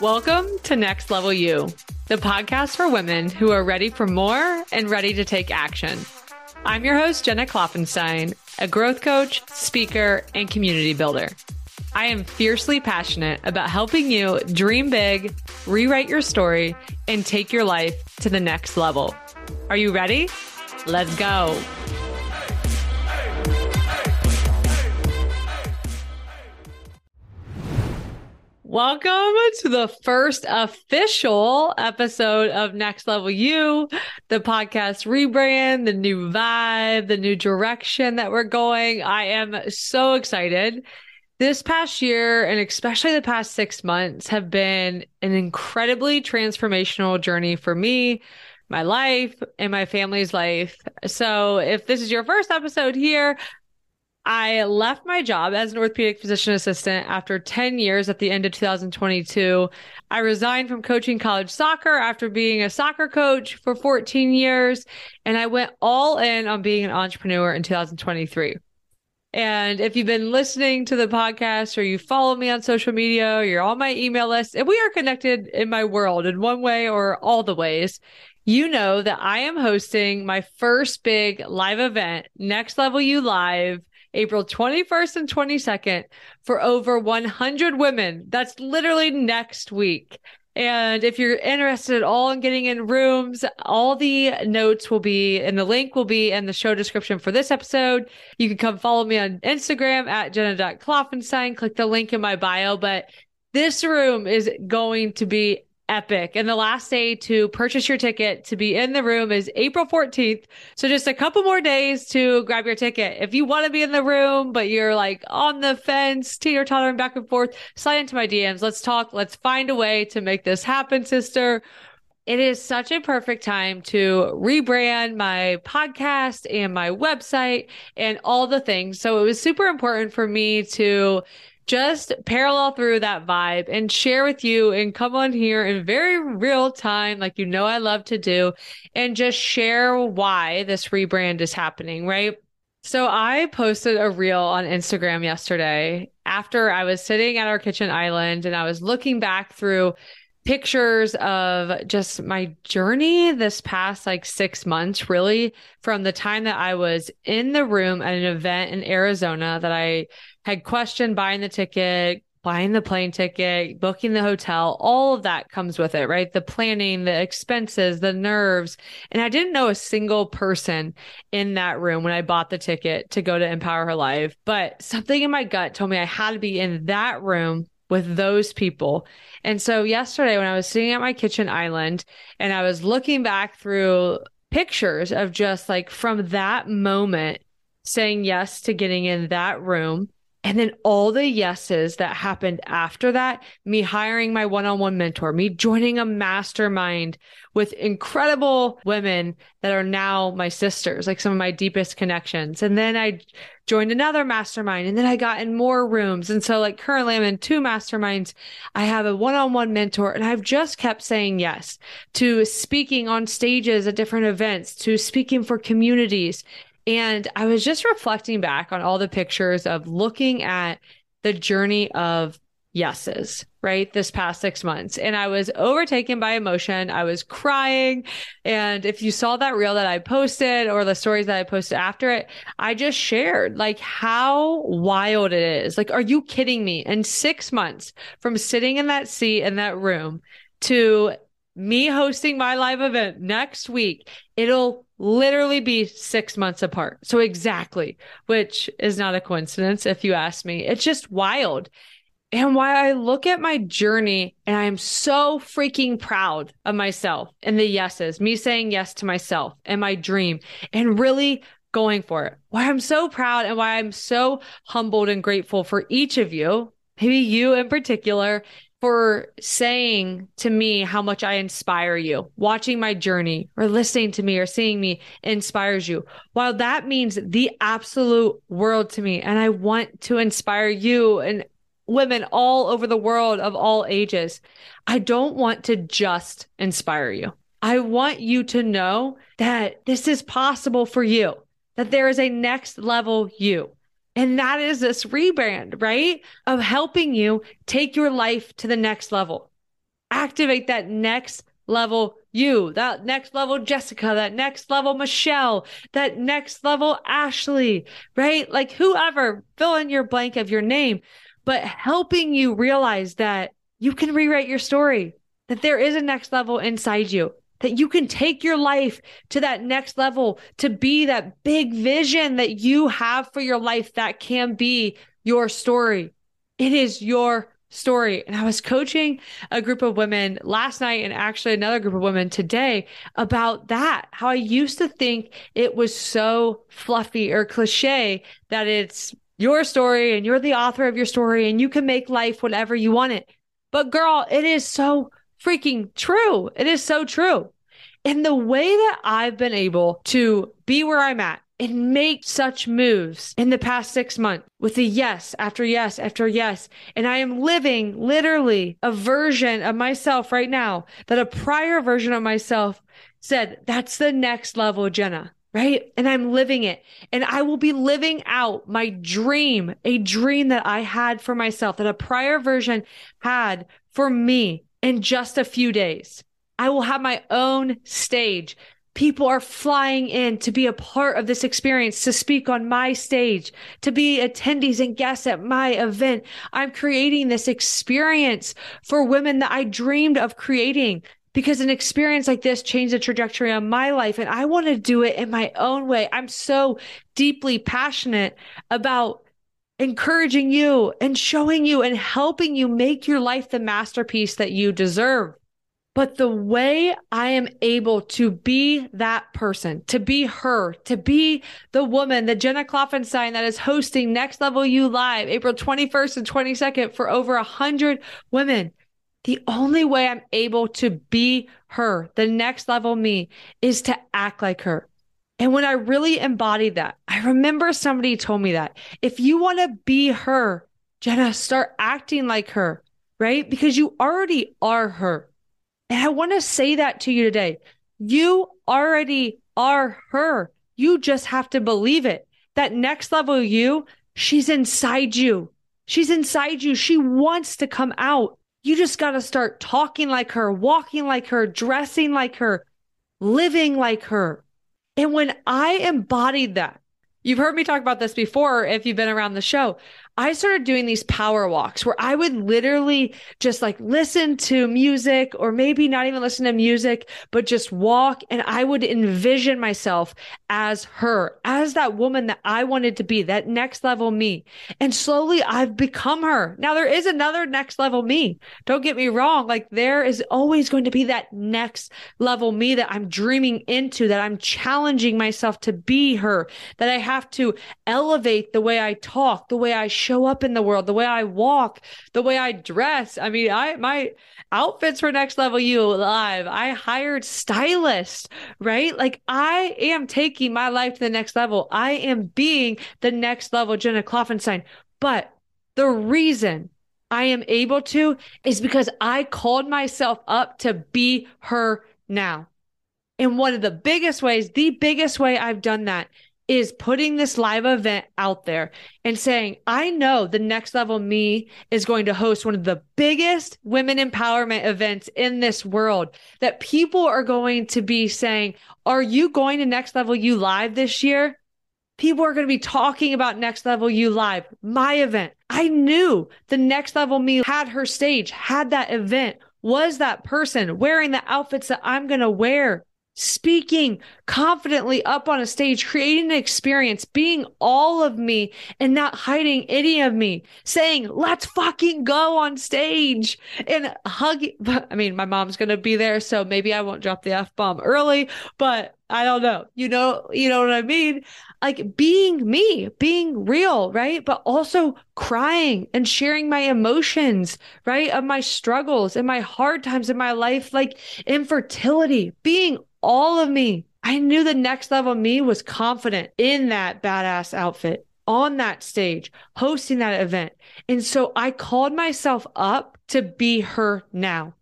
Welcome to Next Level You, the podcast for women who are ready for more and ready to take action. I'm your host, Jenna Klopfenstein, a growth coach, speaker, and community builder. I am fiercely passionate about helping you dream big, rewrite your story, and take your life to the next level. Are you ready? Let's go. Welcome to the first official episode of Next Level You, the podcast rebrand, the new vibe, the new direction that we're going. I am so excited. This past year, and especially the past six months, have been an incredibly transformational journey for me, my life, and my family's life. So, if this is your first episode here, I left my job as an orthopedic physician assistant after 10 years at the end of 2022. I resigned from coaching college soccer after being a soccer coach for 14 years, and I went all in on being an entrepreneur in 2023. And if you've been listening to the podcast or you follow me on social media you're on my email list, and we are connected in my world in one way or all the ways, you know that I am hosting my first big live event, Next Level You Live April 21st and 22nd for over 100 women. That's literally next week. And if you're interested at all in getting in rooms, all the notes will be and the link will be in the show description for this episode. You can come follow me on Instagram at jenna.klopfenstein. Click the link in my bio. But this room is going to be epic. And the last day to purchase your ticket to be in the room is April 14th. So just a couple more days to grab your ticket. If you want to be in the room, but you're like on the fence, teeter tottering back and forth, slide into my DMs. Let's talk. Let's find a way to make this happen, sister. It is such a perfect time to rebrand my podcast and my website and all the things. So it was super important for me to just parallel through that vibe and share with you and come on here in very real time, like you know I love to do, and just share why this rebrand is happening, right? So I posted a reel on Instagram yesterday after I was sitting at our kitchen island and I was looking back through pictures of just my journey this past like six months, really from the time that I was in the room at an event in Arizona that I had questioned buying the ticket, buying the plane ticket, booking the hotel, all of that comes with it, right? The planning, the expenses, the nerves. And I didn't know a single person in that room when I bought the ticket to go to Empower Her Life, but something in my gut told me I had to be in that room with those people. And so yesterday when I was sitting at my kitchen island and I was looking back through pictures of just like from that moment saying yes to getting in that room and then all the yeses that happened after that, me hiring my one on one mentor, me joining a mastermind with incredible women that are now my sisters, like some of my deepest connections. And then I joined another mastermind and then I got in more rooms. And so like currently I'm in two masterminds. I have a one on one mentor and I've just kept saying yes to speaking on stages at different events, to speaking for communities. And I was just reflecting back on all the pictures of looking at the journey of yeses, right? This past six months. And I was overtaken by emotion. I was crying. And if you saw that reel that I posted or the stories that I posted after it, I just shared like how wild it is. Like, are you kidding me? In six months from sitting in that seat in that room to me hosting my live event next week, it'll literally be six months apart. So exactly, which is not a coincidence if you ask me. It's just wild. And why I look at my journey and I am so freaking proud of myself and the yeses, me saying yes to myself and my dream and really going for it. Why I'm so proud and why I'm so humbled and grateful for each of you, maybe you in particular, for saying to me how much I inspire you. Watching my journey or listening to me or seeing me inspires you. While that means the absolute world to me, and I want to inspire you and women all over the world of all ages, I don't want to just inspire you. I want you to know that this is possible for you, that there is a next level you. And that is this rebrand, right? Of helping you take your life to the next level. Activate that next level you, that next level Jessica, that next level Michelle, that next level Ashley, right? Like whoever, fill in your blank of your name, but helping you realize that you can rewrite your story, that there is a next level inside you, that you can take your life to that next level to be that big vision that you have for your life that can be your story. It is your story. And I was coaching a group of women last night and actually another group of women today about that. How I used to think it was so fluffy or cliche that it's your story and you're the author of your story and you can make life whatever you want it. But girl, it is so freaking true. It is so true. And the way that I've been able to be where I'm at and make such moves in the past six months with a yes after yes after yes. And I am living literally a version of myself right now that a prior version of myself said, that's the next level, Jenna. Right. And I'm living it. And I will be living out my dream, a dream that I had for myself, that a prior version had for me in just a few days. I will have my own stage people are flying in to be a part of this experience, to speak on my stage, to be attendees and guests at my event. I'm creating this experience for women that I dreamed of creating because an experience like this changed the trajectory of my life and I want to do it in my own way. I'm so deeply passionate about encouraging you and showing you and helping you make your life the masterpiece that you deserve. But the way I am able to be that person, to be her, to be the woman, the Jenna Klopfenstein that is hosting Next Level You Live April 21st and 22nd for over a hundred women. The only way I'm able to be her, the next level me, is to act like her. And when I really embodied that, I remember somebody told me that if you want to be her, Jenna, start acting like her, right? Because you already are her. And I want to say that to you today. You already are her. You just have to believe it. That next level you, she's inside you. She's inside you. She wants to come out. You just got to start talking like her, walking like her, dressing like her, living like her. And when I embodied that, you've heard me talk about this before if you've been around the show. I started doing these power walks where I would literally just like listen to music or maybe not even listen to music, but just walk and I would envision myself as her, as that woman that I wanted to be, that next level me. And slowly I've become her. Now there is another next level me. Don't get me wrong. Like there is always going to be that next level me that I'm dreaming into, that I'm challenging myself to be her, that I have to elevate the way I talk, the way I show up in the world, the way I walk, the way I dress. I mean, I my outfits for Next Level You live. I hired stylists, right? Like I am taking my life to the next level. I am being the next level Jenna Klopfenstein. But the reason I am able to is because I called myself up to be her now. And one of the biggest ways, the biggest way I've done that is putting this live event out there and saying, I know the next level me is going to host one of the biggest women empowerment events in this world that people are going to be saying, Are you going to next level you live this year? People are going to be talking about next level you live, my event. I knew the next level me had her stage, had that event, was that person wearing the outfits that I'm going to wear speaking confidently up on a stage, creating an experience, being all of me and not hiding any of me, saying, let's fucking go on stage and hugging. I mean, my mom's going to be there, so maybe I won't drop the F bomb early, but I don't know. You know, you know what I mean? Like being me, being real, right? But also crying and sharing my emotions, right? Of my struggles and my hard times in my life, like infertility, being all of me. I knew the next level me was confident in that badass outfit on that stage, hosting that event. And so I called myself up to be her now.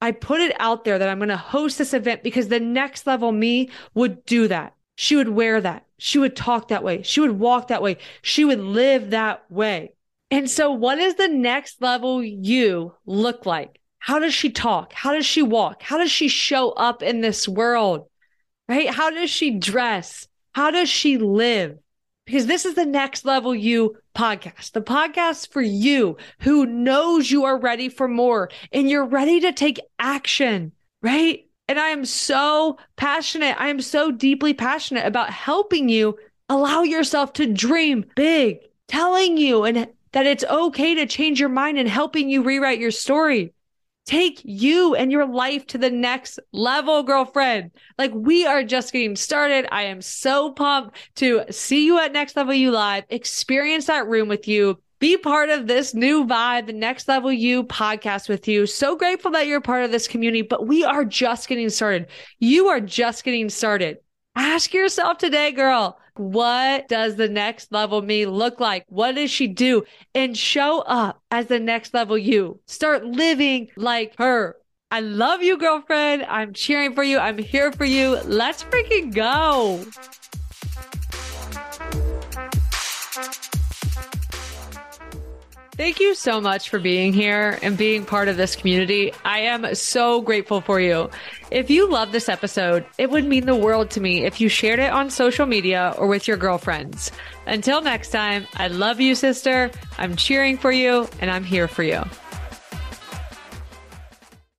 I put it out there that I'm going to host this event because the next level me would do that. She would wear that. She would talk that way. She would walk that way. She would live that way. And so, what does the next level you look like? How does she talk? How does she walk? How does she show up in this world? Right? How does she dress? How does she live? Because this is the next level you podcast, the podcast for you who knows you are ready for more and you're ready to take action, right? And I am so passionate. I am so deeply passionate about helping you allow yourself to dream big, telling you and that it's okay to change your mind and helping you rewrite your story. Take you and your life to the next level, girlfriend. Like we are just getting started. I am so pumped to see you at Next Level You Live, experience that room with you, be part of this new vibe, the Next Level You podcast with you. So grateful that you're part of this community, but we are just getting started. You are just getting started. Ask yourself today, girl, what does the next level me look like? What does she do? And show up as the next level you. Start living like her. I love you, girlfriend. I'm cheering for you. I'm here for you. Let's freaking go. Thank you so much for being here and being part of this community. I am so grateful for you. If you love this episode, it would mean the world to me if you shared it on social media or with your girlfriends. Until next time, I love you, sister. I'm cheering for you and I'm here for you.